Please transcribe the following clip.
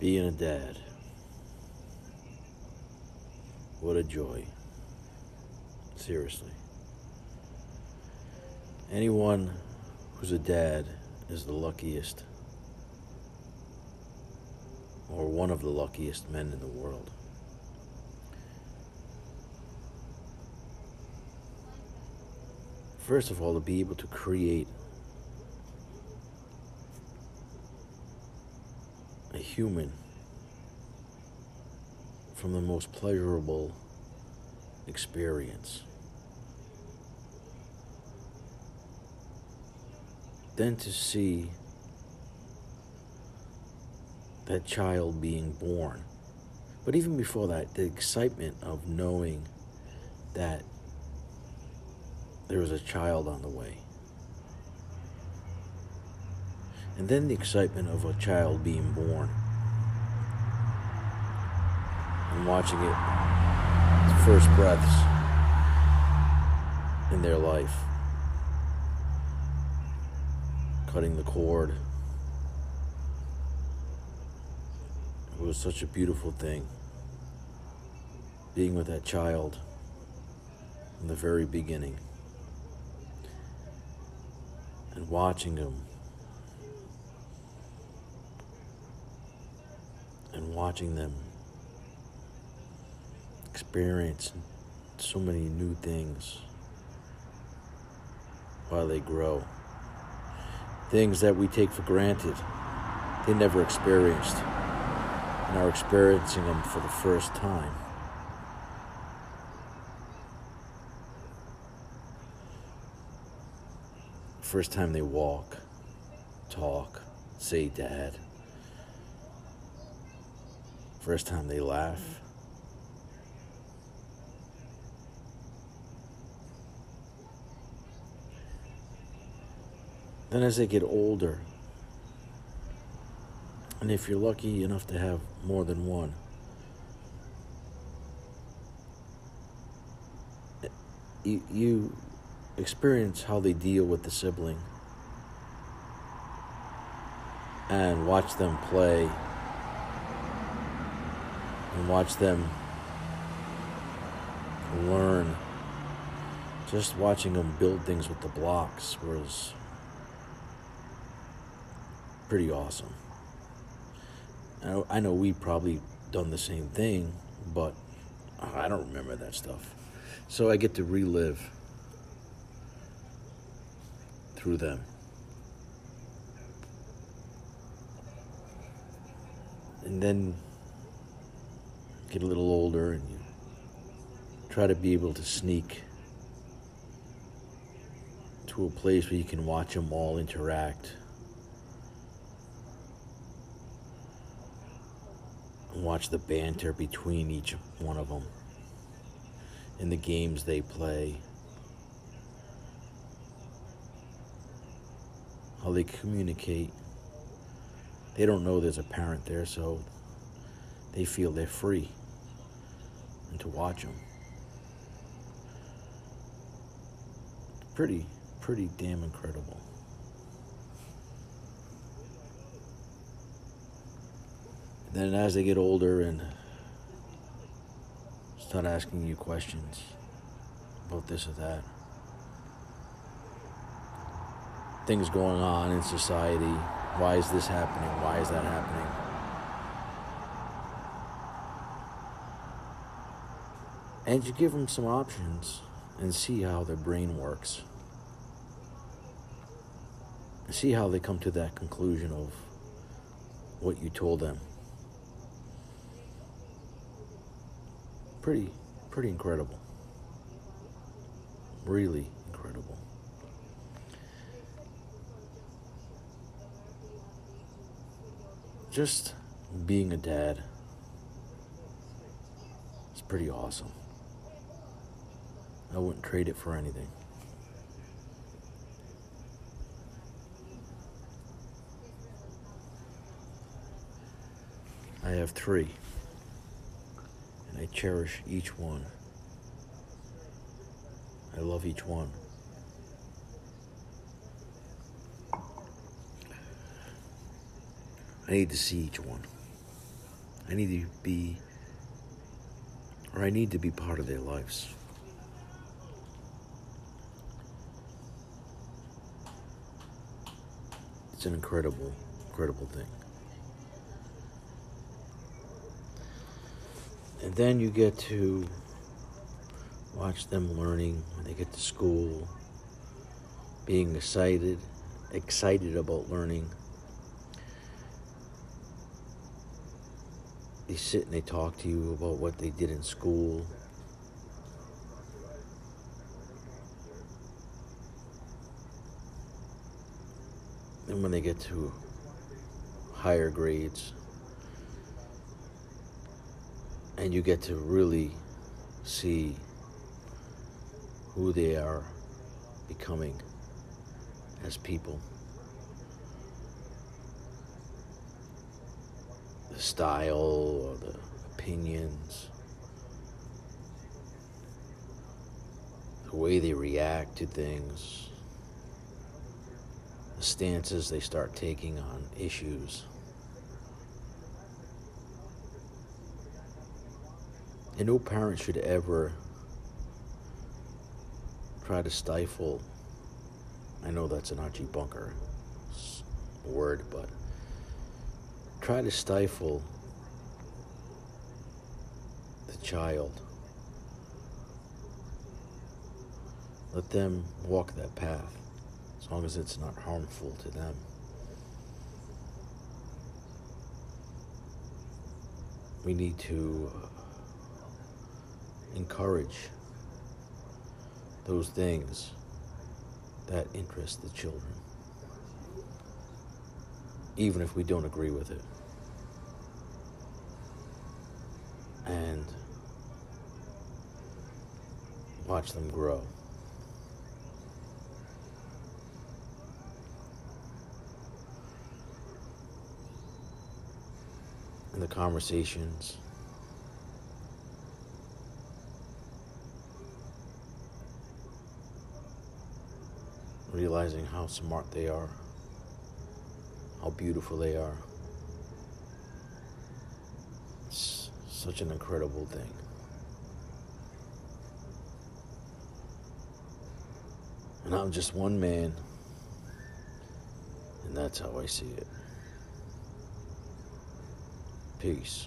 Being a dad. What a joy. Seriously. Anyone who's a dad is the luckiest, or one of the luckiest men in the world. First of all, to be able to create a human from the most pleasurable experience. Then to see that child being born. But even before that, the excitement of knowing that there was a child on the way. And then the excitement of a child being born. And watching it, first breaths in their life, cutting the cord. It was such a beautiful thing. Being with that child from the very beginning. And watching him and watching them experience so many new things while they grow. Things that we take for granted, they never experienced, and are experiencing them for the first time. First time they walk, talk, say dad. First time they laugh. Then, as they get older, and if you're lucky enough to have more than one, you, experience how they deal with the sibling and watch them play and watch them learn. Just watching them build things with the blocks was pretty awesome. I know we probably done the same thing, but I don't remember that stuff. So I get to relive through them. And then get a little older and you try to be able to sneak to a place where you can watch them all interact. And watch the banter between each one of them in the games they play. how they communicate. They don't know there's a parent there, so they feel they're free and to watch them. Pretty, pretty damn incredible. then as they get older and start asking you questions about this or that. things going on in society. Why is this happening? Why is that happening? And you give them some options and see how their brain works. See how they come to that conclusion of what you told them. Pretty, pretty incredible. Really incredible. just being a dad is pretty awesome. I wouldn't trade it for anything. I have three, and I cherish each one. I love each one. I need to see each one. I need to be, or I need to be part of their lives. It's an incredible, incredible thing. And then you get to watch them learning when they get to school, being excited, excited about learning. They sit and they talk to you about what they did in school. And when they get to higher grades, and you get to really see who they are becoming as people. The style or the opinions, the way they react to things, the stances they start taking on issues. And no parent should ever try to stifle. I know that's an Archie Bunker word, but try to stifle the child. Let them walk that path as long as it's not harmful to them. We need to encourage those things that interest the children, even if we don't agree with it. And watch them grow. And the conversations realizing how smart they are, how beautiful they are. It's such an incredible thing. And I'm just one man, and that's how I see it. Peace.